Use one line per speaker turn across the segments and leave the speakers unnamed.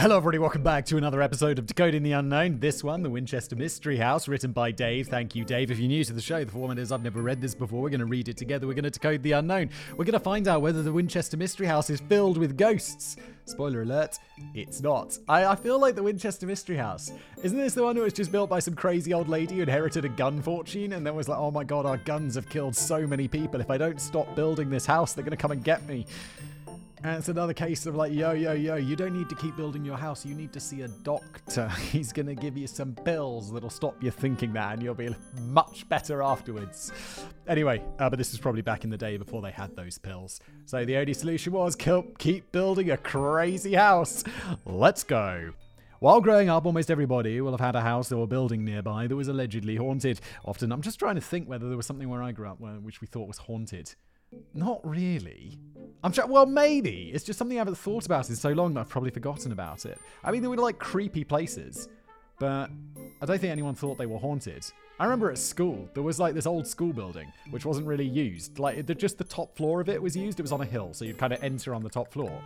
Hello, everybody. Welcome back to another episode of Decoding the Unknown. This one, The Winchester Mystery House, written by Dave. Thank you, Dave. If you're new to the show, the format is I've never read this before. We're going to read it together. We're going to decode the unknown. We're going to find out whether the Winchester Mystery House is filled with ghosts. Spoiler alert, it's not. I, I feel like the Winchester Mystery House. Isn't this the one that was just built by some crazy old lady who inherited a gun fortune and then was like, oh my god, our guns have killed so many people. If I don't stop building this house, they're going to come and get me. And it's another case of like, yo, yo, yo, you don't need to keep building your house. You need to see a doctor. He's going to give you some pills that'll stop you thinking that, and you'll be much better afterwards. Anyway, uh, but this is probably back in the day before they had those pills. So the only solution was keep building a crazy house. Let's go. While growing up, almost everybody will have had a house or a building nearby that was allegedly haunted. Often, I'm just trying to think whether there was something where I grew up which we thought was haunted. Not really. I'm sure. Well, maybe it's just something I haven't thought about in so long that I've probably forgotten about it. I mean, they were like creepy places, but I don't think anyone thought they were haunted. I remember at school there was like this old school building which wasn't really used. Like just the top floor of it was used. It was on a hill, so you'd kind of enter on the top floor.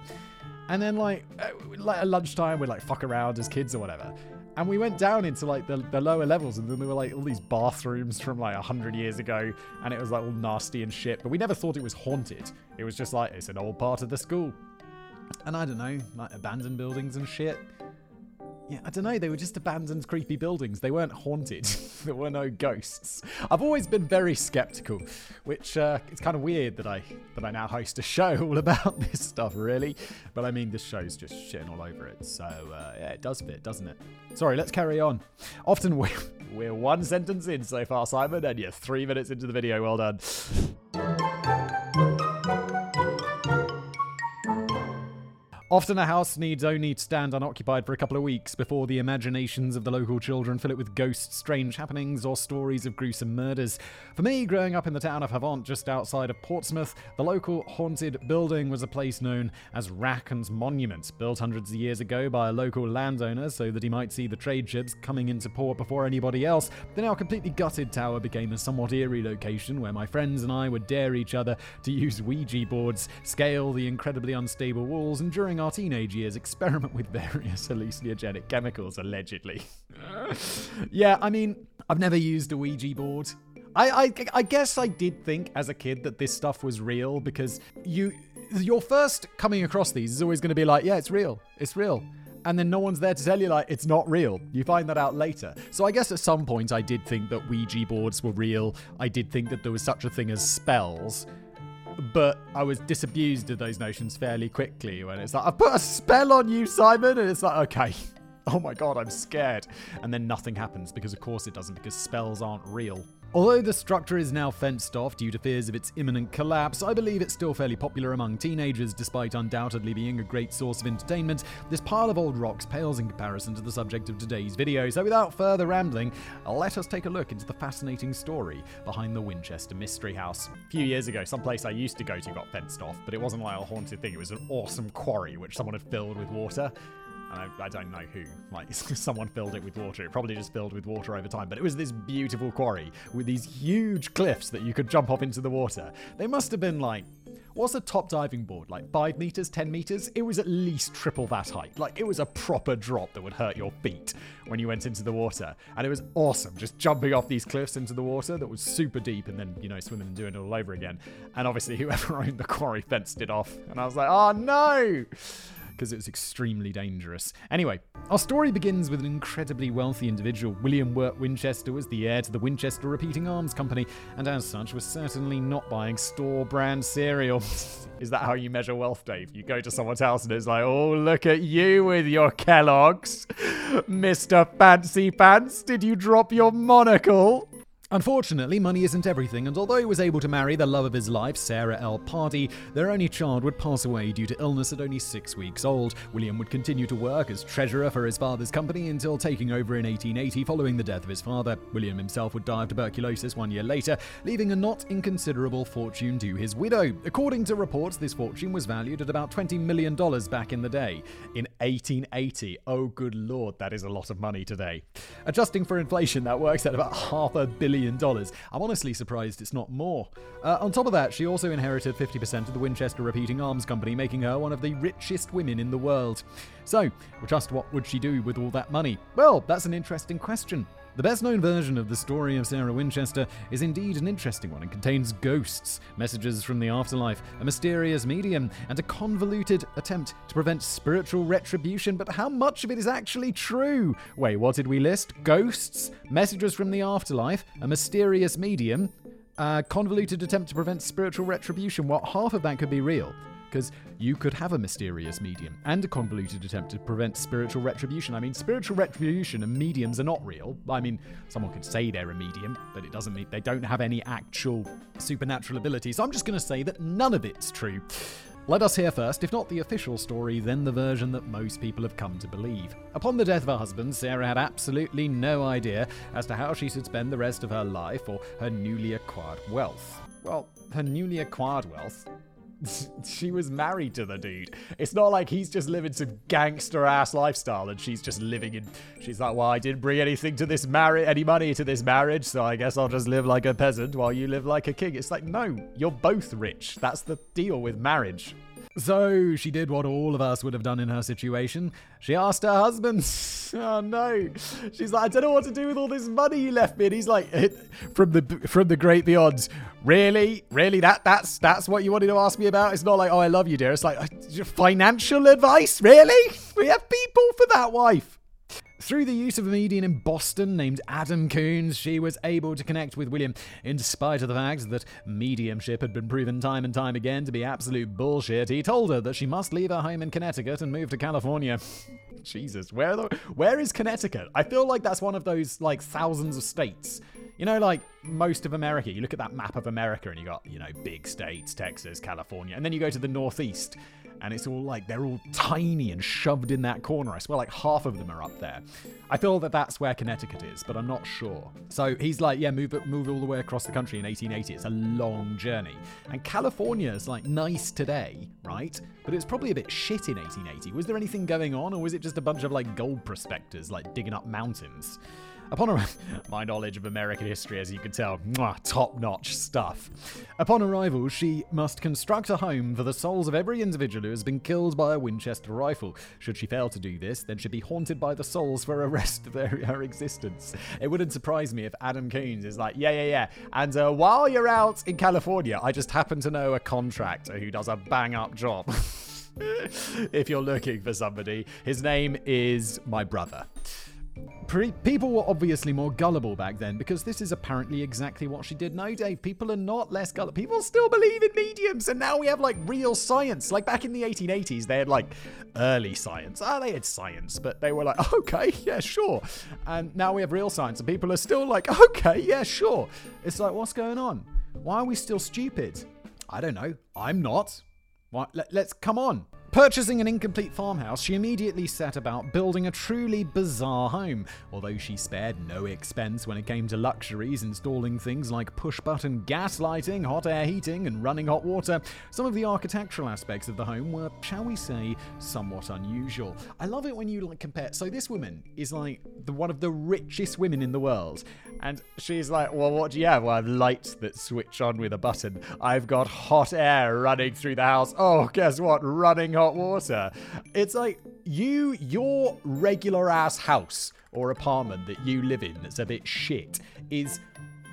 And then like, uh, like at lunchtime we'd like fuck around as kids or whatever. And we went down into like the, the lower levels, and then there were like all these bathrooms from like a hundred years ago, and it was like all nasty and shit. But we never thought it was haunted. It was just like it's an old part of the school. And I don't know, like abandoned buildings and shit yeah, I don't know. They were just abandoned, creepy buildings. They weren't haunted. there were no ghosts. I've always been very skeptical, which uh, it's kind of weird that I that I now host a show all about this stuff, really. But I mean, this show's just shitting all over it, so uh, yeah, it does fit, doesn't it? Sorry, let's carry on. Often we're, we're one sentence in so far, Simon, and you're three minutes into the video. Well done. Often a house needs only to stand unoccupied for a couple of weeks before the imaginations of the local children fill it with ghosts, strange happenings, or stories of gruesome murders. For me, growing up in the town of Havant just outside of Portsmouth, the local haunted building was a place known as Racton's Monument, built hundreds of years ago by a local landowner so that he might see the trade ships coming into port before anybody else. The now completely gutted tower became a somewhat eerie location where my friends and I would dare each other to use Ouija boards, scale the incredibly unstable walls, and during our teenage years experiment with various hallucinogenic chemicals, allegedly. yeah, I mean, I've never used a Ouija board. I, I, I guess I did think as a kid that this stuff was real because you your first coming across these is always going to be like, yeah, it's real, it's real. And then no one's there to tell you, like, it's not real. You find that out later. So I guess at some point I did think that Ouija boards were real. I did think that there was such a thing as spells but I was disabused of those notions fairly quickly when it's like, I put a spell on you, Simon, and it's like, okay. Oh my god, I'm scared. And then nothing happens because, of course, it doesn't, because spells aren't real. Although the structure is now fenced off due to fears of its imminent collapse, I believe it's still fairly popular among teenagers despite undoubtedly being a great source of entertainment. This pile of old rocks pales in comparison to the subject of today's video, so without further rambling, let us take a look into the fascinating story behind the Winchester Mystery House. A few years ago, some place I used to go to got fenced off, but it wasn't like a haunted thing, it was an awesome quarry which someone had filled with water. I, I, don't know who. Like, someone filled it with water. It probably just filled with water over time. But it was this beautiful quarry with these huge cliffs that you could jump off into the water. They must have been like, what's a top diving board? Like five meters, 10 meters? It was at least triple that height. Like, it was a proper drop that would hurt your feet when you went into the water. And it was awesome, just jumping off these cliffs into the water that was super deep and then, you know, swimming and doing it all over again. And obviously, whoever owned the quarry fenced it off. And I was like, oh no! Because it was extremely dangerous. Anyway, our story begins with an incredibly wealthy individual. William Wirt Winchester was the heir to the Winchester Repeating Arms Company, and as such was certainly not buying store brand cereal. Is that how you measure wealth, Dave? You go to someone's house and it's like, oh, look at you with your Kellogg's. Mr. Fancy Pants, did you drop your monocle? Unfortunately, money isn't everything, and although he was able to marry the love of his life, Sarah L. Pardee, their only child would pass away due to illness at only six weeks old. William would continue to work as treasurer for his father's company until taking over in 1880 following the death of his father. William himself would die of tuberculosis one year later, leaving a not inconsiderable fortune to his widow. According to reports, this fortune was valued at about $20 million back in the day. In 1880, oh good lord, that is a lot of money today. Adjusting for inflation, that works at about half a billion million. I'm honestly surprised it's not more. Uh, on top of that, she also inherited 50% of the Winchester Repeating Arms Company, making her one of the richest women in the world. So, just what would she do with all that money? Well, that's an interesting question. The best known version of the story of Sarah Winchester is indeed an interesting one and contains ghosts, messages from the afterlife, a mysterious medium, and a convoluted attempt to prevent spiritual retribution. But how much of it is actually true? Wait, what did we list? Ghosts, messages from the afterlife, a mysterious medium, a convoluted attempt to prevent spiritual retribution. What half of that could be real? Because you could have a mysterious medium and a convoluted attempt to prevent spiritual retribution. I mean, spiritual retribution and mediums are not real. I mean, someone could say they're a medium, but it doesn't mean they don't have any actual supernatural ability. So I'm just going to say that none of it's true. Let us hear first, if not the official story, then the version that most people have come to believe. Upon the death of her husband, Sarah had absolutely no idea as to how she should spend the rest of her life or her newly acquired wealth. Well, her newly acquired wealth she was married to the dude. It's not like he's just living some gangster ass lifestyle and she's just living in. She's like, well, I didn't bring anything to this marriage, any money to this marriage, so I guess I'll just live like a peasant while you live like a king. It's like, no, you're both rich. That's the deal with marriage. So she did what all of us would have done in her situation. She asked her husband, "Oh no!" She's like, "I don't know what to do with all this money you left me." And he's like, "From the from the great beyond, really, really? That that's that's what you wanted to ask me about? It's not like, oh, I love you, dear. It's like uh, financial advice, really? We have people for that, wife." Through the use of a medium in Boston named Adam Coons, she was able to connect with William, in spite of the fact that mediumship had been proven time and time again to be absolute bullshit. He told her that she must leave her home in Connecticut and move to California. Jesus, where the, where is Connecticut? I feel like that's one of those like thousands of states. You know, like most of America, you look at that map of America and you got, you know, big states, Texas, California, and then you go to the Northeast and it's all like they're all tiny and shoved in that corner. I swear, like half of them are up there. I feel that that's where Connecticut is, but I'm not sure. So he's like, yeah, move move all the way across the country in 1880. It's a long journey, and California is like nice today, right? But it's probably a bit shit in 1880. Was there anything going on, or was it just a bunch of like gold prospectors like digging up mountains? Upon ar- my knowledge of American history, as you can tell, top-notch stuff. Upon arrival, she must construct a home for the souls of every individual who has been killed by a Winchester rifle. Should she fail to do this, then she'd be haunted by the souls for the rest of their, her existence. It wouldn't surprise me if Adam Coons is like, yeah, yeah, yeah. And uh, while you're out in California, I just happen to know a contractor who does a bang-up job. if you're looking for somebody, his name is my brother. People were obviously more gullible back then because this is apparently exactly what she did. No, Dave, people are not less gullible. People still believe in mediums, and now we have like real science. Like back in the 1880s, they had like early science. Ah, oh, they had science, but they were like, okay, yeah, sure. And now we have real science, and people are still like, okay, yeah, sure. It's like, what's going on? Why are we still stupid? I don't know. I'm not. Let, let's come on. Purchasing an incomplete farmhouse, she immediately set about building a truly bizarre home. Although she spared no expense when it came to luxuries, installing things like push button gas lighting, hot air heating, and running hot water, some of the architectural aspects of the home were, shall we say, somewhat unusual. I love it when you like compare. So this woman is like the, one of the richest women in the world, and she's like, "Well, what do you have? Well, I have lights that switch on with a button. I've got hot air running through the house. Oh, guess what? Running hot water. It's like you, your regular ass house or apartment that you live in that's a bit shit is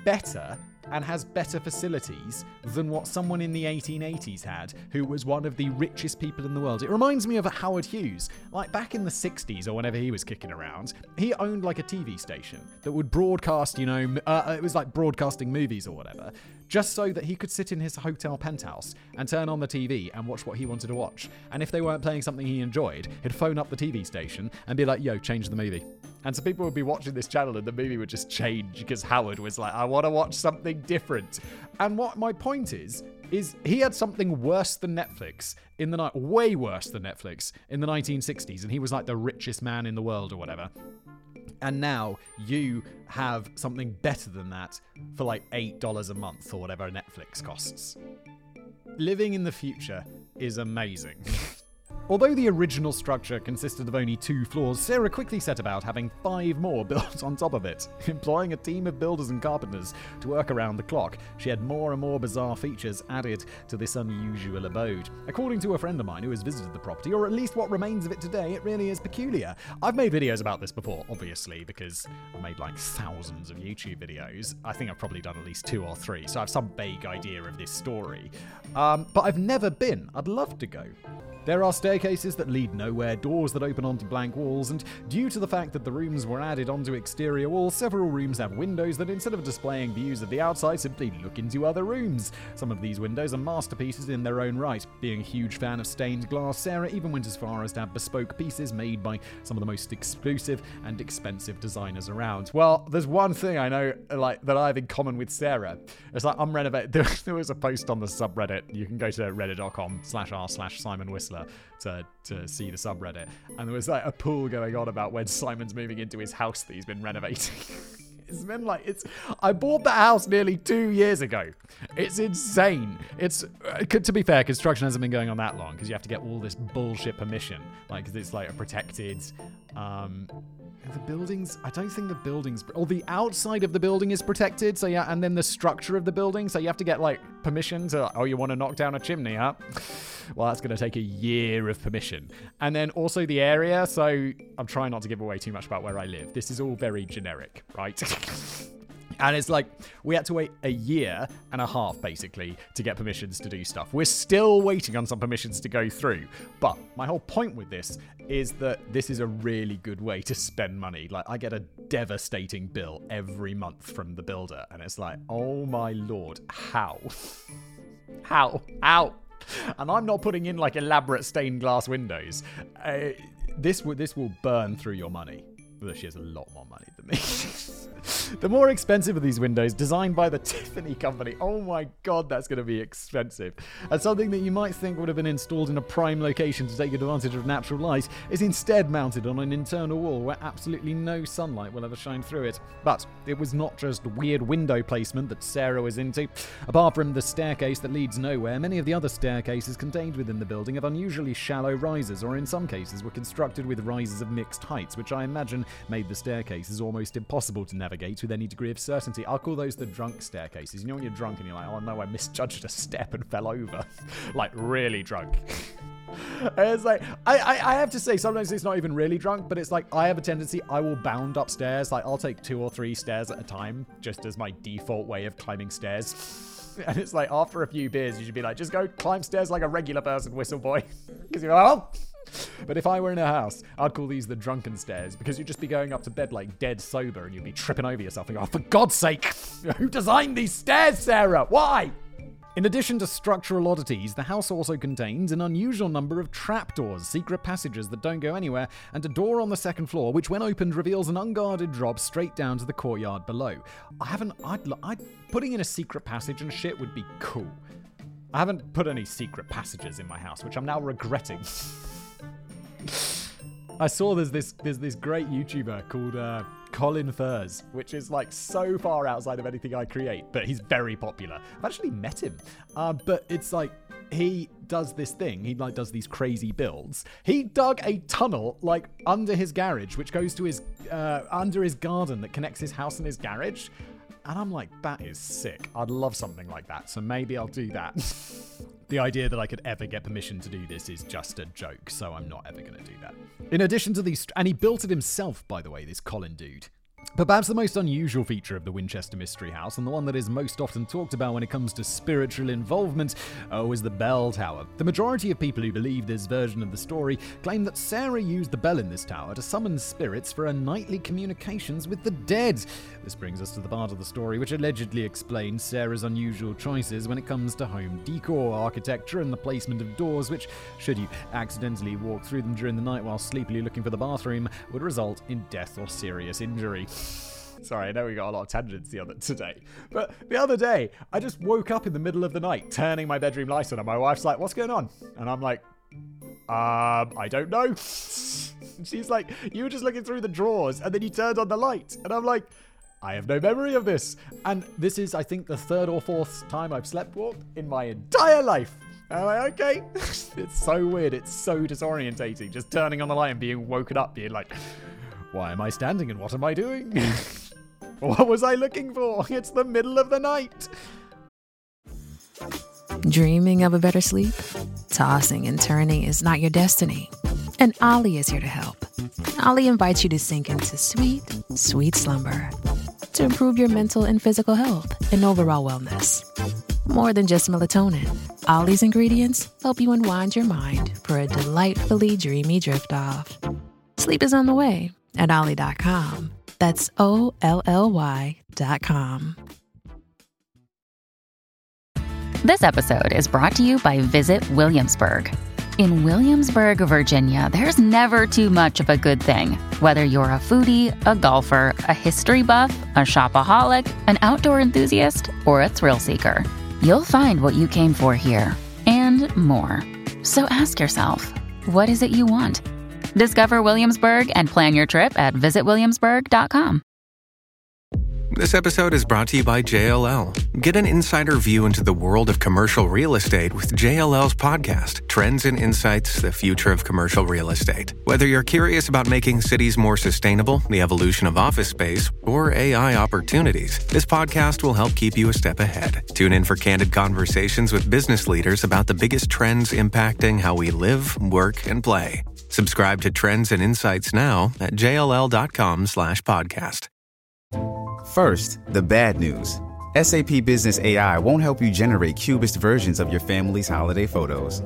better and has better facilities than what someone in the 1880s had, who was one of the richest people in the world. It reminds me of Howard Hughes. Like back in the 60s or whenever he was kicking around, he owned like a TV station that would broadcast, you know, uh, it was like broadcasting movies or whatever just so that he could sit in his hotel penthouse and turn on the TV and watch what he wanted to watch. And if they weren't playing something he enjoyed, he'd phone up the TV station and be like, yo, change the movie. And so people would be watching this channel and the movie would just change because Howard was like, I want to watch something different. And what my point is, is he had something worse than Netflix in the night, way worse than Netflix in the 1960s, and he was like the richest man in the world or whatever. And now you have something better than that for like $8 a month or whatever Netflix costs. Living in the future is amazing. Although the original structure consisted of only two floors, Sarah quickly set about having five more built on top of it. Employing a team of builders and carpenters to work around the clock, she had more and more bizarre features added to this unusual abode. According to a friend of mine who has visited the property, or at least what remains of it today, it really is peculiar. I've made videos about this before, obviously, because I've made like thousands of YouTube videos. I think I've probably done at least two or three, so I have some vague idea of this story. Um, but I've never been. I'd love to go. There are staircases that lead nowhere, doors that open onto blank walls, and due to the fact that the rooms were added onto exterior walls, several rooms have windows that instead of displaying views of the outside, simply look into other rooms. Some of these windows are masterpieces in their own right. Being a huge fan of stained glass, Sarah even went as far as to have bespoke pieces made by some of the most exclusive and expensive designers around. Well, there's one thing I know like that I have in common with Sarah. It's like I'm renovating. There was a post on the subreddit. You can go to reddit.com slash r slash Simon Whistler to, to see the subreddit. And there was like a pool going on about when Simon's moving into his house that he's been renovating. it's been like it's i bought the house nearly two years ago it's insane it's uh, to be fair construction hasn't been going on that long because you have to get all this bullshit permission like cause it's like a protected um the buildings, I don't think the buildings, or the outside of the building is protected. So yeah, and then the structure of the building. So you have to get like permission to, oh, you want to knock down a chimney, huh? Well, that's going to take a year of permission. And then also the area. So I'm trying not to give away too much about where I live. This is all very generic, right? And it's like we had to wait a year and a half basically to get permissions to do stuff. We're still waiting on some permissions to go through. But my whole point with this is that this is a really good way to spend money. Like I get a devastating bill every month from the builder and it's like, "Oh my lord, how?" how? How? And I'm not putting in like elaborate stained glass windows. Uh, this will this will burn through your money. Although she has a lot more money than me. the more expensive of these windows, designed by the Tiffany company. Oh my god, that's going to be expensive. And something that you might think would have been installed in a prime location to take advantage of natural light is instead mounted on an internal wall where absolutely no sunlight will ever shine through it. But it was not just weird window placement that Sarah was into. Apart from the staircase that leads nowhere, many of the other staircases contained within the building have unusually shallow risers, or in some cases were constructed with risers of mixed heights, which I imagine made the staircases almost impossible to navigate with any degree of certainty. I'll call those the drunk staircases. You know when you're drunk and you're like, oh no, I misjudged a step and fell over. like really drunk. it's like I, I, I have to say sometimes it's not even really drunk, but it's like I have a tendency I will bound upstairs. Like I'll take two or three stairs at a time, just as my default way of climbing stairs. And it's like after a few beers, you should be like, just go climb stairs like a regular person, whistle boy. Because you're like, oh, but if I were in a house, I'd call these the drunken stairs because you'd just be going up to bed like dead sober and you'd be tripping over yourself and go, oh, for God's sake, who designed these stairs, Sarah? Why? In addition to structural oddities, the house also contains an unusual number of trapdoors, secret passages that don't go anywhere, and a door on the second floor, which, when opened, reveals an unguarded drop straight down to the courtyard below. I haven't. I'd, I'd putting in a secret passage and shit would be cool. I haven't put any secret passages in my house, which I'm now regretting. I saw there's this there's this great YouTuber called uh, Colin Furze, which is like so far outside of anything I create, but he's very popular. I've actually met him, uh, but it's like he does this thing. He like does these crazy builds. He dug a tunnel like under his garage, which goes to his uh, under his garden that connects his house and his garage. And I'm like, that is sick. I'd love something like that. So maybe I'll do that. the idea that I could ever get permission to do this is just a joke, so I'm not ever going to do that. In addition to these, and he built it himself, by the way, this Colin dude. But perhaps the most unusual feature of the Winchester Mystery House, and the one that is most often talked about when it comes to spiritual involvement, oh, is the bell tower. The majority of people who believe this version of the story claim that Sarah used the bell in this tower to summon spirits for her nightly communications with the dead. This brings us to the part of the story which allegedly explains Sarah's unusual choices when it comes to home decor, architecture, and the placement of doors, which, should you accidentally walk through them during the night while sleepily looking for the bathroom, would result in death or serious injury. Sorry, I know we got a lot of tangents the other today, but the other day I just woke up in the middle of the night, turning my bedroom light on, and my wife's like, "What's going on?" And I'm like, "Um, I don't know." She's like, "You were just looking through the drawers, and then you turned on the light," and I'm like. I have no memory of this. And this is, I think, the third or fourth time I've slept walked in my entire life. I'm like, okay. it's so weird. It's so disorientating. Just turning on the light and being woken up, being like, why am I standing and what am I doing? what was I looking for? It's the middle of the night.
Dreaming of a better sleep? Tossing and turning is not your destiny. And Olly is here to help. Olly invites you to sink into sweet, sweet slumber to improve your mental and physical health and overall wellness. More than just melatonin, Olly's ingredients help you unwind your mind for a delightfully dreamy drift off. Sleep is on the way at olly.com. That's O L L Y.com.
This episode is brought to you by Visit Williamsburg. In Williamsburg, Virginia, there's never too much of a good thing. Whether you're a foodie, a golfer, a history buff, a shopaholic, an outdoor enthusiast, or a thrill seeker, you'll find what you came for here and more. So ask yourself, what is it you want? Discover Williamsburg and plan your trip at visitwilliamsburg.com.
This episode is brought to you by JLL. Get an insider view into the world of commercial real estate with JLL's podcast, Trends and Insights The Future of Commercial Real Estate. Whether you're curious about making cities more sustainable, the evolution of office space, or AI opportunities, this podcast will help keep you a step ahead. Tune in for candid conversations with business leaders about the biggest trends impacting how we live, work, and play. Subscribe to Trends and Insights now at jll.com slash podcast.
First, the bad news. SAP Business AI won't help you generate cubist versions of your family's holiday photos.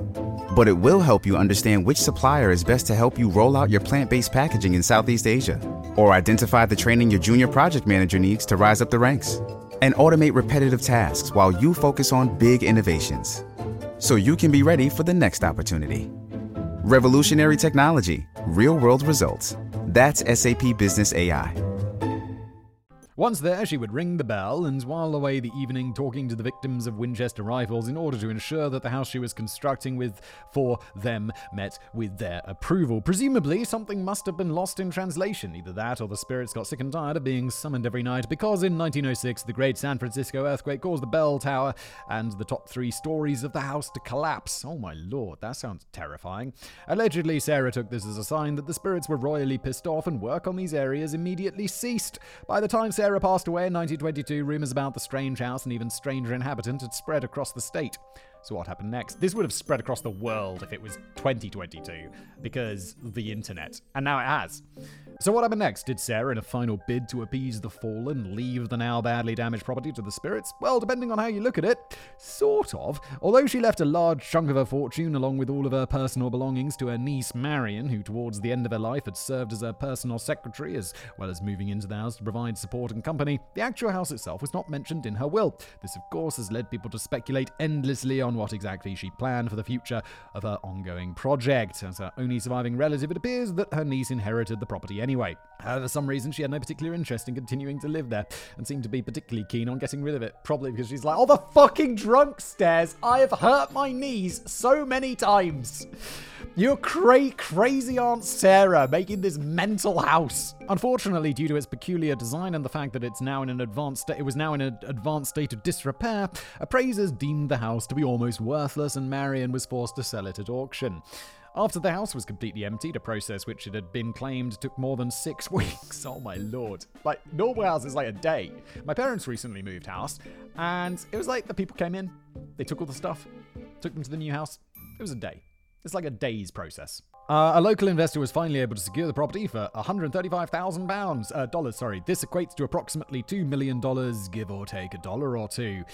But it will help you understand which supplier is best to help you roll out your plant based packaging in Southeast Asia, or identify the training your junior project manager needs to rise up the ranks, and automate repetitive tasks while you focus on big innovations. So you can be ready for the next opportunity. Revolutionary technology, real world results. That's SAP Business AI.
Once there, she would ring the bell and while away the evening talking to the victims of Winchester rifles in order to ensure that the house she was constructing with for them met with their approval. Presumably, something must have been lost in translation. Either that or the spirits got sick and tired of being summoned every night because in 1906, the great San Francisco earthquake caused the bell tower and the top three stories of the house to collapse. Oh my lord, that sounds terrifying. Allegedly, Sarah took this as a sign that the spirits were royally pissed off and work on these areas immediately ceased. By the time Sarah passed away in 1922, rumors about the strange house and even stranger inhabitant had spread across the state. So, what happened next? This would have spread across the world if it was 2022, because the internet. And now it has. So, what happened next? Did Sarah, in a final bid to appease the fallen, leave the now badly damaged property to the spirits? Well, depending on how you look at it, sort of. Although she left a large chunk of her fortune, along with all of her personal belongings, to her niece Marion, who towards the end of her life had served as her personal secretary, as well as moving into the house to provide support and company, the actual house itself was not mentioned in her will. This, of course, has led people to speculate endlessly on on what exactly she planned for the future of her ongoing project. As her only surviving relative, it appears that her niece inherited the property anyway. However, for some reason, she had no particular interest in continuing to live there and seemed to be particularly keen on getting rid of it. Probably because she's like, oh, the fucking drunk stairs! I have hurt my knees so many times. You're cra- crazy Aunt Sarah making this mental house. Unfortunately, due to its peculiar design and the fact that it's now in an advanced sta- it was now in an advanced state of disrepair, appraisers deemed the house to be almost worthless, and Marion was forced to sell it at auction. After the house was completely emptied, a process which it had been claimed took more than six weeks. Oh my lord. Like, normal house is like a day. My parents recently moved house, and it was like the people came in, they took all the stuff, took them to the new house. It was a day. It's like a day's process. Uh, a local investor was finally able to secure the property for 135,000 pounds, uh, dollars. Sorry, this equates to approximately two million dollars, give or take a dollar or two.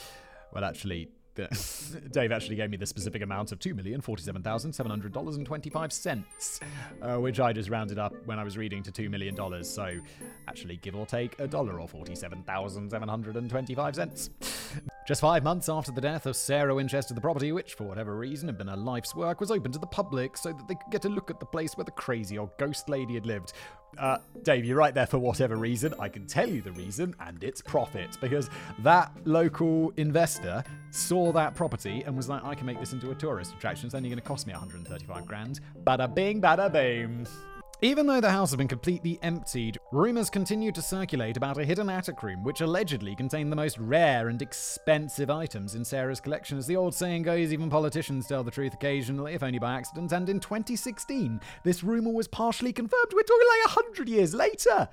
Well, actually, Dave actually gave me the specific amount of $2,047,700.25, uh, which I just rounded up when I was reading to $2 million. So actually, give or take a dollar or 47,725 cents. Just five months after the death of Sarah Winchester, the property, which for whatever reason had been her life's work, was open to the public so that they could get a look at the place where the crazy old ghost lady had lived. Uh, Dave, you're right there for whatever reason. I can tell you the reason, and it's profit. Because that local investor saw that property and was like, I can make this into a tourist attraction. It's only going to cost me 135 grand. Bada bing, bada boom. Even though the house had been completely emptied, rumors continued to circulate about a hidden attic room which allegedly contained the most rare and expensive items in Sarah's collection. As the old saying goes, even politicians tell the truth occasionally, if only by accident. And in 2016, this rumor was partially confirmed. We're talking like a hundred years later.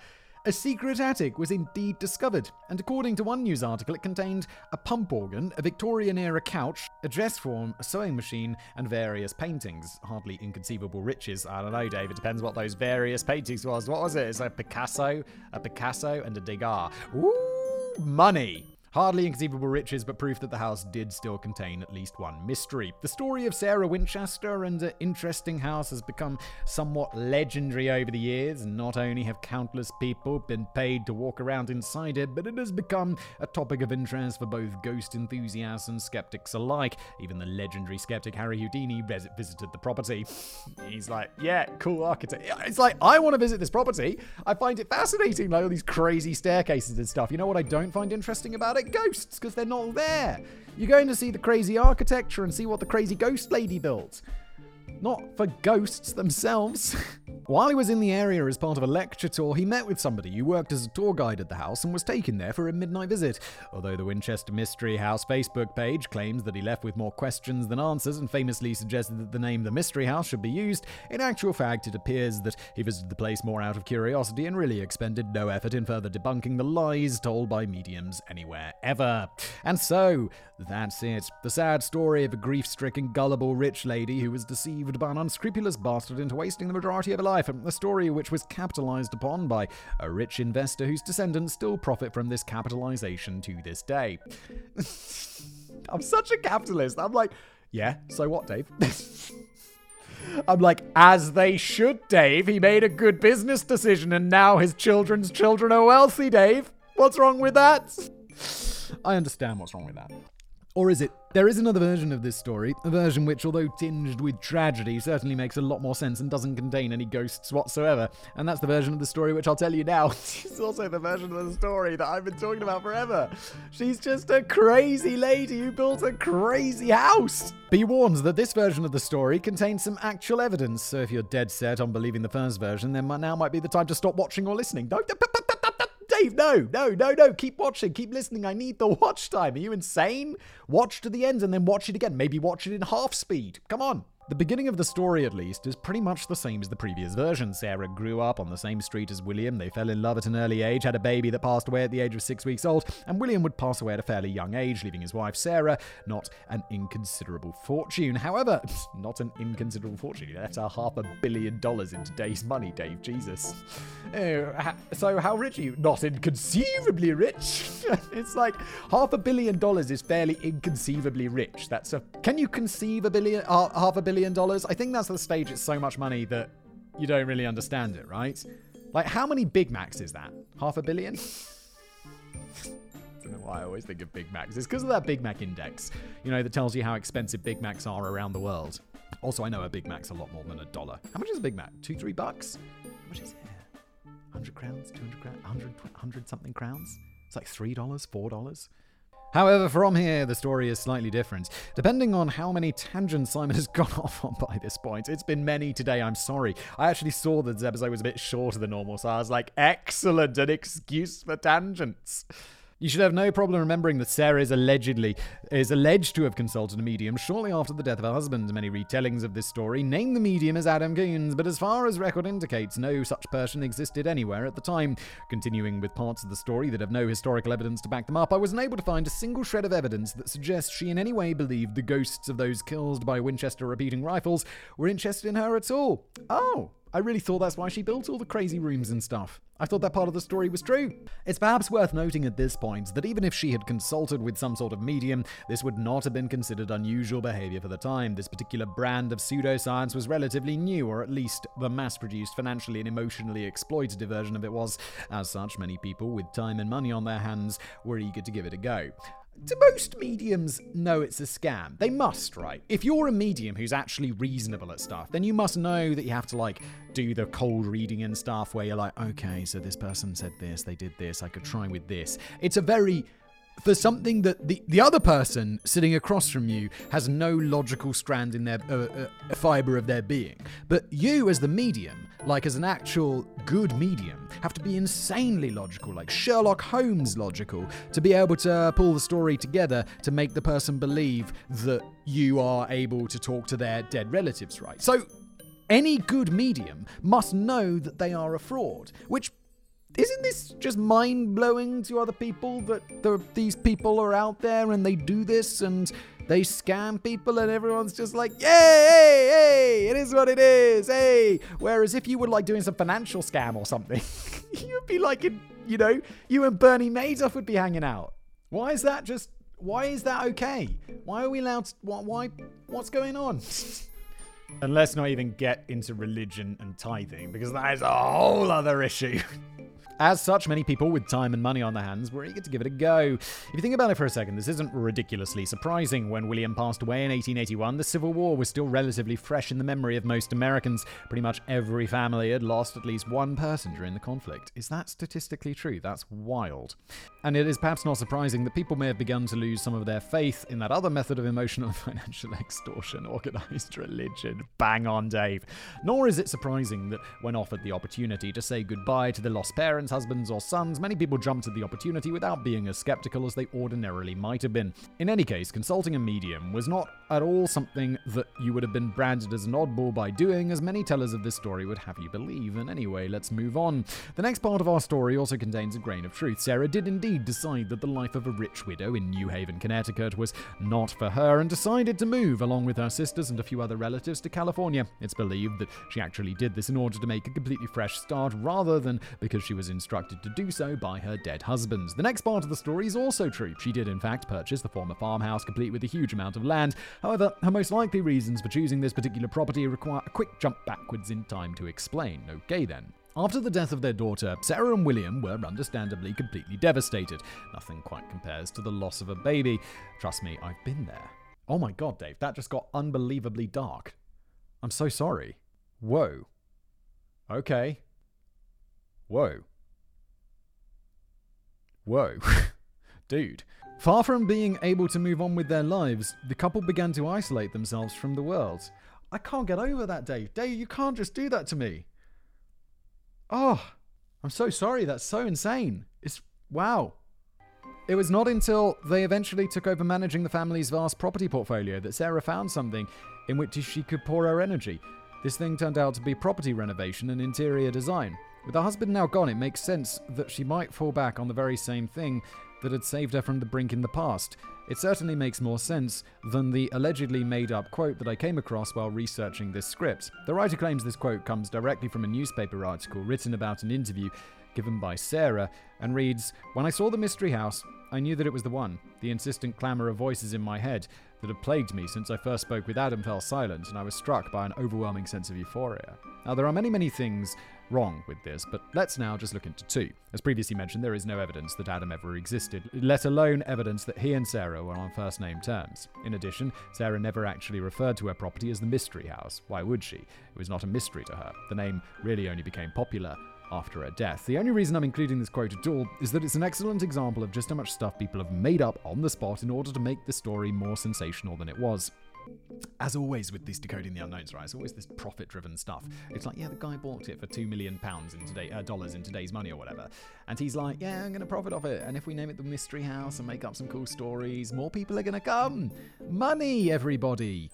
A secret attic was indeed discovered, and according to one news article, it contained a pump organ, a Victorian era couch, a dress form, a sewing machine, and various paintings. Hardly inconceivable riches. I don't know, Dave. It depends what those various paintings was. What was it? It's a Picasso, a Picasso, and a Degas. Ooh, money. Hardly inconceivable riches, but proof that the house did still contain at least one mystery. The story of Sarah Winchester and the interesting house has become somewhat legendary over the years. Not only have countless people been paid to walk around inside it, but it has become a topic of interest for both ghost enthusiasts and skeptics alike. Even the legendary skeptic Harry Houdini visited the property. He's like, yeah, cool architect. It's like, I want to visit this property. I find it fascinating, like all these crazy staircases and stuff. You know what I don't find interesting about it? Ghosts, because they're not there. You're going to see the crazy architecture and see what the crazy ghost lady built. Not for ghosts themselves. While he was in the area as part of a lecture tour, he met with somebody who worked as a tour guide at the house and was taken there for a midnight visit. Although the Winchester Mystery House Facebook page claims that he left with more questions than answers and famously suggested that the name The Mystery House should be used, in actual fact, it appears that he visited the place more out of curiosity and really expended no effort in further debunking the lies told by mediums anywhere ever. And so, that's it. The sad story of a grief stricken, gullible rich lady who was deceived by an unscrupulous bastard into wasting the majority of her life. A story which was capitalized upon by a rich investor whose descendants still profit from this capitalization to this day. I'm such a capitalist. I'm like, yeah, so what, Dave? I'm like, as they should, Dave. He made a good business decision and now his children's children are wealthy, Dave. What's wrong with that? I understand what's wrong with that. Or is it? There is another version of this story, a version which, although tinged with tragedy, certainly makes a lot more sense and doesn't contain any ghosts whatsoever. And that's the version of the story which I'll tell you now. it's also the version of the story that I've been talking about forever. She's just a crazy lady who built a crazy house. Be warned that this version of the story contains some actual evidence, so if you're dead set on believing the first version, then now might be the time to stop watching or listening. Don't. Dave, no, no, no, no. Keep watching, keep listening. I need the watch time. Are you insane? Watch to the end and then watch it again. Maybe watch it in half speed. Come on. The beginning of the story, at least, is pretty much the same as the previous version. Sarah grew up on the same street as William. They fell in love at an early age, had a baby that passed away at the age of six weeks old, and William would pass away at a fairly young age, leaving his wife Sarah not an inconsiderable fortune. However, not an inconsiderable fortune. That's a half a billion dollars in today's money, Dave. Jesus. So how rich are you? Not inconceivably rich. it's like half a billion dollars is fairly inconceivably rich. That's a. Can you conceive a billion? Uh, half a billion dollars? I think that's the stage. It's so much money that you don't really understand it, right? Like, how many Big Macs is that? Half a billion? I don't know why I always think of Big Macs. It's because of that Big Mac index, you know, that tells you how expensive Big Macs are around the world. Also, I know a Big Mac's a lot more than a dollar. How much is a Big Mac? Two, three bucks? How much is it? 100 crowns? 200 crowns? 100, 100 something crowns? It's like $3, $4? However, from here, the story is slightly different. Depending on how many tangents Simon has gone off on by this point, it's been many today, I'm sorry. I actually saw that this episode was a bit shorter than normal, so I was like, excellent, an excuse for tangents. You should have no problem remembering that Sarah is allegedly is alleged to have consulted a medium shortly after the death of her husband. Many retellings of this story name the medium as Adam Coons, but as far as record indicates, no such person existed anywhere at the time. Continuing with parts of the story that have no historical evidence to back them up, I was unable to find a single shred of evidence that suggests she in any way believed the ghosts of those killed by Winchester repeating rifles were interested in her at all. Oh, I really thought that's why she built all the crazy rooms and stuff. I thought that part of the story was true. It's perhaps worth noting at this point that even if she had consulted with some sort of medium, this would not have been considered unusual behavior for the time. This particular brand of pseudoscience was relatively new, or at least the mass produced, financially and emotionally exploitative version of it was. As such, many people with time and money on their hands were eager to give it a go do most mediums know it's a scam? They must, right? If you're a medium who's actually reasonable at stuff, then you must know that you have to like do the cold reading and stuff where you're like, okay, so this person said this, they did this, I could try with this. It's a very for something that the, the other person sitting across from you has no logical strand in their uh, uh, fiber of their being. But you, as the medium, like as an actual good medium, have to be insanely logical, like Sherlock Holmes logical, to be able to pull the story together to make the person believe that you are able to talk to their dead relatives, right? So, any good medium must know that they are a fraud, which isn't this just mind blowing to other people that these people are out there and they do this and they scam people and everyone's just like, yay, hey, hey, it is what it is, hey. Whereas if you were like doing some financial scam or something, you'd be like, in, you know, you and Bernie Madoff would be hanging out. Why is that just? Why is that okay? Why are we allowed? To, why? why what's going on? and let's not even get into religion and tithing because that is a whole other issue. As such, many people with time and money on their hands were eager to give it a go. If you think about it for a second, this isn't ridiculously surprising. When William passed away in 1881, the Civil War was still relatively fresh in the memory of most Americans. Pretty much every family had lost at least one person during the conflict. Is that statistically true? That's wild. And it is perhaps not surprising that people may have begun to lose some of their faith in that other method of emotional and financial extortion, organized religion. Bang on, Dave. Nor is it surprising that when offered the opportunity to say goodbye to the lost parents, husbands, or sons, many people jumped at the opportunity without being as skeptical as they ordinarily might have been. In any case, consulting a medium was not at all something that you would have been branded as an oddball by doing, as many tellers of this story would have you believe. And anyway, let's move on. The next part of our story also contains a grain of truth. Sarah did indeed decide that the life of a rich widow in New Haven, Connecticut was not for her and decided to move, along with her sisters and a few other relatives, to California. It's believed that she actually did this in order to make a completely fresh start rather than because she was instructed to do so by her dead husband. The next part of the story is also true. She did, in fact, purchase the former farmhouse, complete with a huge amount of land. However, her most likely reasons for choosing this particular property require a quick jump backwards in time to explain. Okay, then. After the death of their daughter, Sarah and William were understandably completely devastated. Nothing quite compares to the loss of a baby. Trust me, I've been there. Oh my god, Dave, that just got unbelievably dark. I'm so sorry. Whoa. Okay. Whoa. Whoa. Dude. Far from being able to move on with their lives, the couple began to isolate themselves from the world. I can't get over that, Dave. Dave, you can't just do that to me. Oh, I'm so sorry. That's so insane. It's wow. It was not until they eventually took over managing the family's vast property portfolio that Sarah found something in which she could pour her energy. This thing turned out to be property renovation and interior design. With her husband now gone, it makes sense that she might fall back on the very same thing that had saved her from the brink in the past. It certainly makes more sense than the allegedly made up quote that I came across while researching this script. The writer claims this quote comes directly from a newspaper article written about an interview given by Sarah and reads When I saw the mystery house, I knew that it was the one. The insistent clamour of voices in my head that had plagued me since I first spoke with Adam fell silent, and I was struck by an overwhelming sense of euphoria. Now, there are many, many things wrong with this, but let's now just look into two. As previously mentioned, there is no evidence that Adam ever existed, let alone evidence that he and Sarah were on first name terms. In addition, Sarah never actually referred to her property as the Mystery House. Why would she? It was not a mystery to her. The name really only became popular after her death. The only reason I'm including this quote at all is that it's an excellent example of just how much stuff people have made up on the spot in order to make the story more sensational than it was. As always with these decoding the unknowns, right? It's always this profit-driven stuff. It's like, yeah, the guy bought it for two million pounds in today uh, dollars in today's money or whatever, and he's like, yeah, I'm gonna profit off it. And if we name it the Mystery House and make up some cool stories, more people are gonna come. Money, everybody.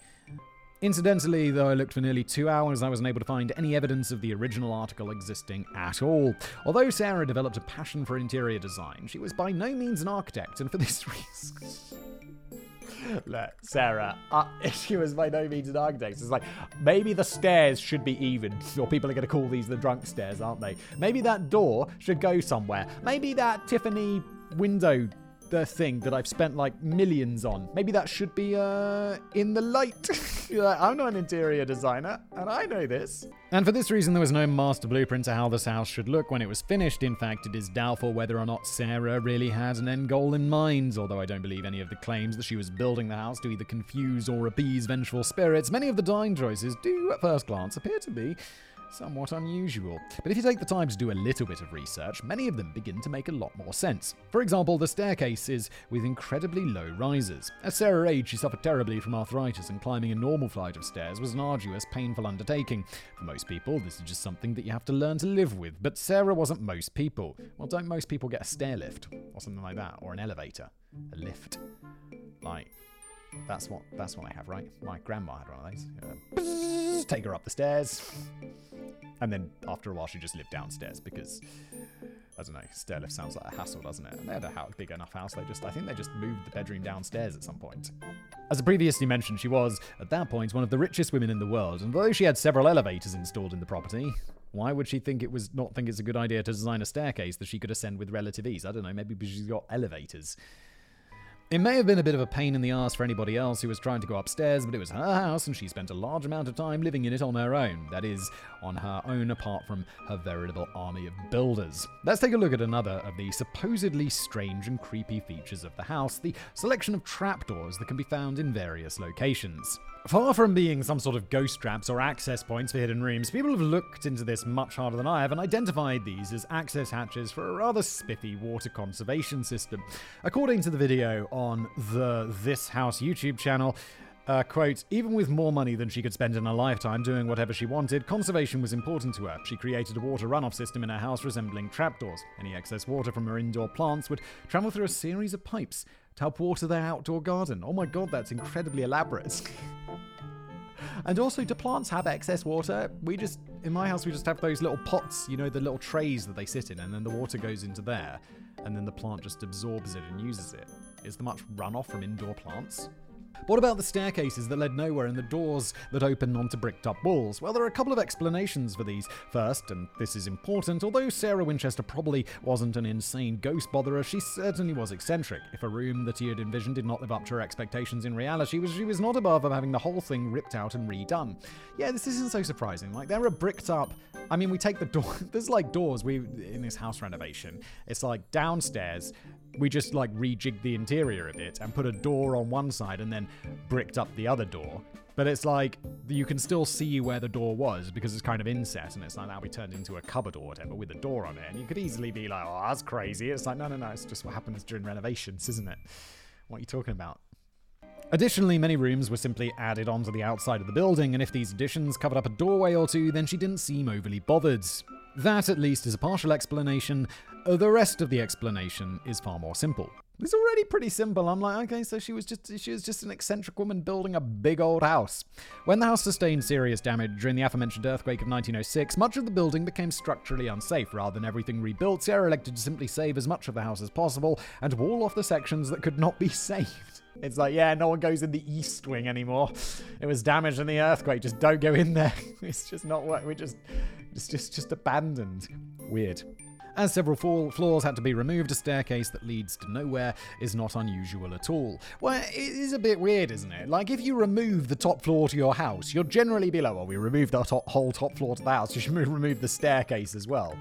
Incidentally, though I looked for nearly two hours, I wasn't able to find any evidence of the original article existing at all. Although Sarah developed a passion for interior design, she was by no means an architect, and for this reason. Look, Sarah, uh, she was by no means an architect. It's like, maybe the stairs should be even, or people are going to call these the drunk stairs, aren't they? Maybe that door should go somewhere. Maybe that Tiffany window the thing that I've spent like millions on. Maybe that should be uh, in the light. I'm not an interior designer, and I know this. And for this reason, there was no master blueprint to how this house should look when it was finished. In fact, it is doubtful whether or not Sarah really had an end goal in mind, although I don't believe any of the claims that she was building the house to either confuse or appease vengeful spirits. Many of the dying choices do, at first glance, appear to be somewhat unusual. But if you take the time to do a little bit of research, many of them begin to make a lot more sense. For example, the staircases with incredibly low rises. As Sarah aged, she suffered terribly from arthritis, and climbing a normal flight of stairs was an arduous, painful undertaking. For most people, this is just something that you have to learn to live with, but Sarah wasn't most people. Well, don't most people get a stair lift, or something like that, or an elevator? A lift. Like, that's what that's what I have, right? My grandma had one of those. take her up the stairs. And then after a while, she just lived downstairs because I don't know. Stairlift sounds like a hassle, doesn't it? And they had a big enough house. They just, I think they just moved the bedroom downstairs at some point. As I previously mentioned, she was at that point one of the richest women in the world, and although she had several elevators installed in the property, why would she think it was not think it's a good idea to design a staircase that she could ascend with relative ease? I don't know. Maybe because she's got elevators. It may have been a bit of a pain in the ass for anybody else who was trying to go upstairs, but it was her house and she spent a large amount of time living in it on her own. That is, on her own apart from her veritable army of builders. Let's take a look at another of the supposedly strange and creepy features of the house the selection of trapdoors that can be found in various locations. Far from being some sort of ghost traps or access points for hidden rooms, people have looked into this much harder than I have and identified these as access hatches for a rather spiffy water conservation system. According to the video on the This House YouTube channel, uh, quote, even with more money than she could spend in a lifetime doing whatever she wanted, conservation was important to her. She created a water runoff system in her house resembling trapdoors. Any excess water from her indoor plants would travel through a series of pipes to help water their outdoor garden. Oh my god, that's incredibly elaborate. and also, do plants have excess water? We just, in my house, we just have those little pots, you know, the little trays that they sit in, and then the water goes into there, and then the plant just absorbs it and uses it. Is there much runoff from indoor plants? What about the staircases that led nowhere and the doors that opened onto bricked up walls? Well, there are a couple of explanations for these. First, and this is important, although Sarah Winchester probably wasn't an insane ghost botherer, she certainly was eccentric. If a room that he had envisioned did not live up to her expectations in reality, she was not above having the whole thing ripped out and redone. Yeah, this isn't so surprising. Like, there are bricked up. I mean, we take the door. There's like doors. We in this house renovation. It's like downstairs we just like rejigged the interior a bit and put a door on one side and then bricked up the other door. But it's like you can still see where the door was because it's kind of inset and it's like now we turned into a cupboard or whatever with a door on it. And you could easily be like, oh, that's crazy. It's like, no, no, no, it's just what happens during renovations, isn't it? What are you talking about? Additionally, many rooms were simply added onto the outside of the building, and if these additions covered up a doorway or two, then she didn't seem overly bothered. That, at least, is a partial explanation. The rest of the explanation is far more simple. It's already pretty simple. I'm like, okay, so she was just she was just an eccentric woman building a big old house. When the house sustained serious damage during the aforementioned earthquake of 1906, much of the building became structurally unsafe. Rather than everything rebuilt, Sarah elected to simply save as much of the house as possible and wall off the sections that could not be saved. It's like, yeah, no one goes in the east wing anymore. It was damaged in the earthquake. Just don't go in there. It's just not what we just, it's just just abandoned. Weird. As several floors had to be removed, a staircase that leads to nowhere is not unusual at all. Well, it is a bit weird, isn't it? Like, if you remove the top floor to your house, you'll generally be like, well, we removed the top, whole top floor to the house, you should remove the staircase as well.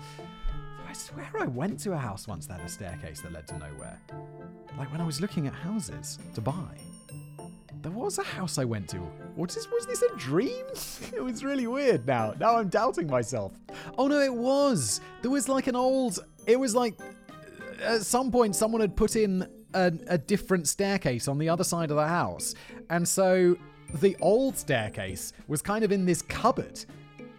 I swear I went to a house once that had a staircase that led to nowhere. Like when I was looking at houses to buy. There was a house I went to. What is, was this a dream? it was really weird now. Now I'm doubting myself. Oh no, it was. There was like an old. It was like. At some point, someone had put in a, a different staircase on the other side of the house. And so the old staircase was kind of in this cupboard.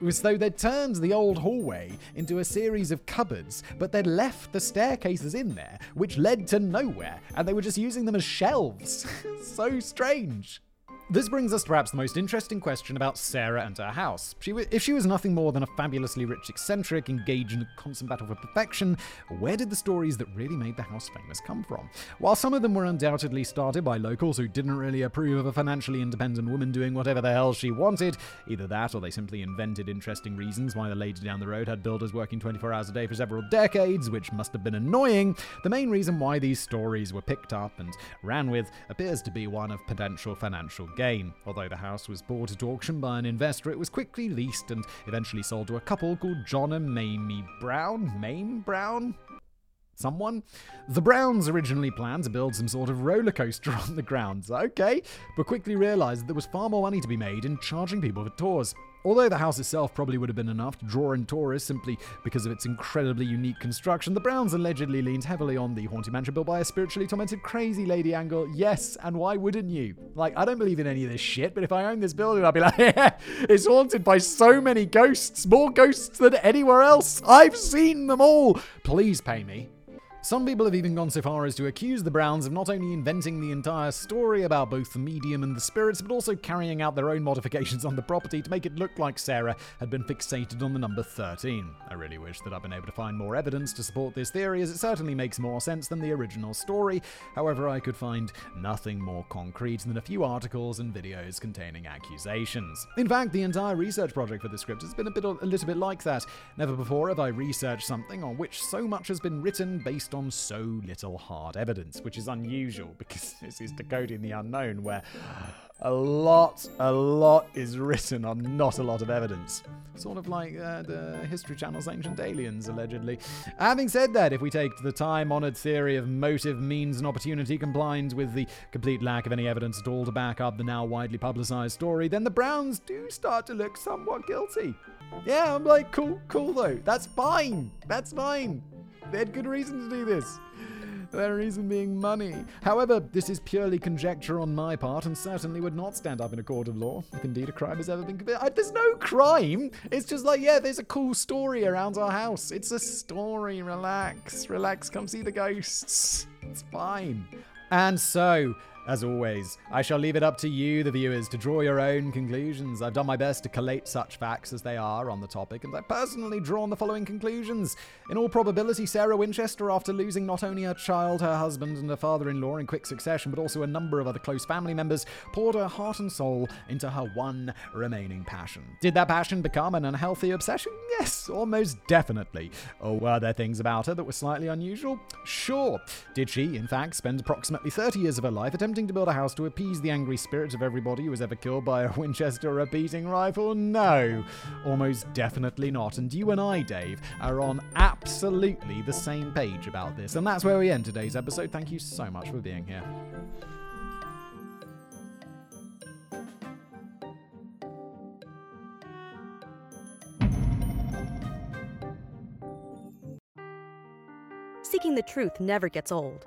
It was though they'd turned the old hallway into a series of cupboards, but they'd left the staircases in there, which led to nowhere, and they were just using them as shelves. so strange. This brings us to perhaps the most interesting question about Sarah and her house. She w- if she was nothing more than a fabulously rich eccentric engaged in a constant battle for perfection, where did the stories that really made the house famous come from? While some of them were undoubtedly started by locals who didn't really approve of a financially independent woman doing whatever the hell she wanted, either that or they simply invented interesting reasons why the lady down the road had builders working 24 hours a day for several decades, which must have been annoying, the main reason why these stories were picked up and ran with appears to be one of potential financial gain. Although the house was bought at auction by an investor, it was quickly leased and eventually sold to a couple called John and Mamie Brown. Mame Brown? Someone? The Browns originally planned to build some sort of roller coaster on the grounds, okay, but quickly realised that there was far more money to be made in charging people for tours. Although the house itself probably would have been enough to draw in tourists simply because of its incredibly unique construction, the Browns allegedly leaned heavily on the haunted mansion built by a spiritually tormented crazy lady angle. Yes, and why wouldn't you? Like, I don't believe in any of this shit, but if I owned this building, I'd be like, yeah, it's haunted by so many ghosts, more ghosts than anywhere else. I've seen them all. Please pay me. Some people have even gone so far as to accuse the Browns of not only inventing the entire story about both the medium and the spirits, but also carrying out their own modifications on the property to make it look like Sarah had been fixated on the number 13. I really wish that I'd been able to find more evidence to support this theory, as it certainly makes more sense than the original story. However, I could find nothing more concrete than a few articles and videos containing accusations. In fact, the entire research project for the script has been a bit a little bit like that. Never before have I researched something on which so much has been written based on so little hard evidence, which is unusual because this is Decoding the Unknown, where a lot, a lot is written on not a lot of evidence. Sort of like uh, the History Channel's Ancient Aliens, allegedly. Having said that, if we take the time honored theory of motive, means, and opportunity combined with the complete lack of any evidence at all to back up the now widely publicized story, then the Browns do start to look somewhat guilty. Yeah, I'm like, cool, cool though. That's fine. That's fine. They had good reason to do this. Their reason being money. However, this is purely conjecture on my part and certainly would not stand up in a court of law if indeed a crime has ever been committed. There's no crime. It's just like, yeah, there's a cool story around our house. It's a story. Relax, relax. Come see the ghosts. It's fine. And so, as always, I shall leave it up to you, the viewers, to draw your own conclusions. I've done my best to collate such facts as they are on the topic, and I've personally drawn the following conclusions. In all probability, Sarah Winchester, after losing not only her child, her husband, and her father in law in quick succession, but also a number of other close family members, poured her heart and soul into her one remaining passion. Did that passion become an unhealthy obsession? Yes, almost definitely. Or were there things about her that were slightly unusual? Sure. Did she, in fact, spend approximately 30 years of her life attempting attempting to build a house to appease the angry spirits of everybody who was ever killed by a Winchester or a beating rifle? No, almost definitely not. And you and I, Dave, are on absolutely the same page about this. And that's where we end today's episode. Thank you so much for being here.
Seeking the truth never gets old.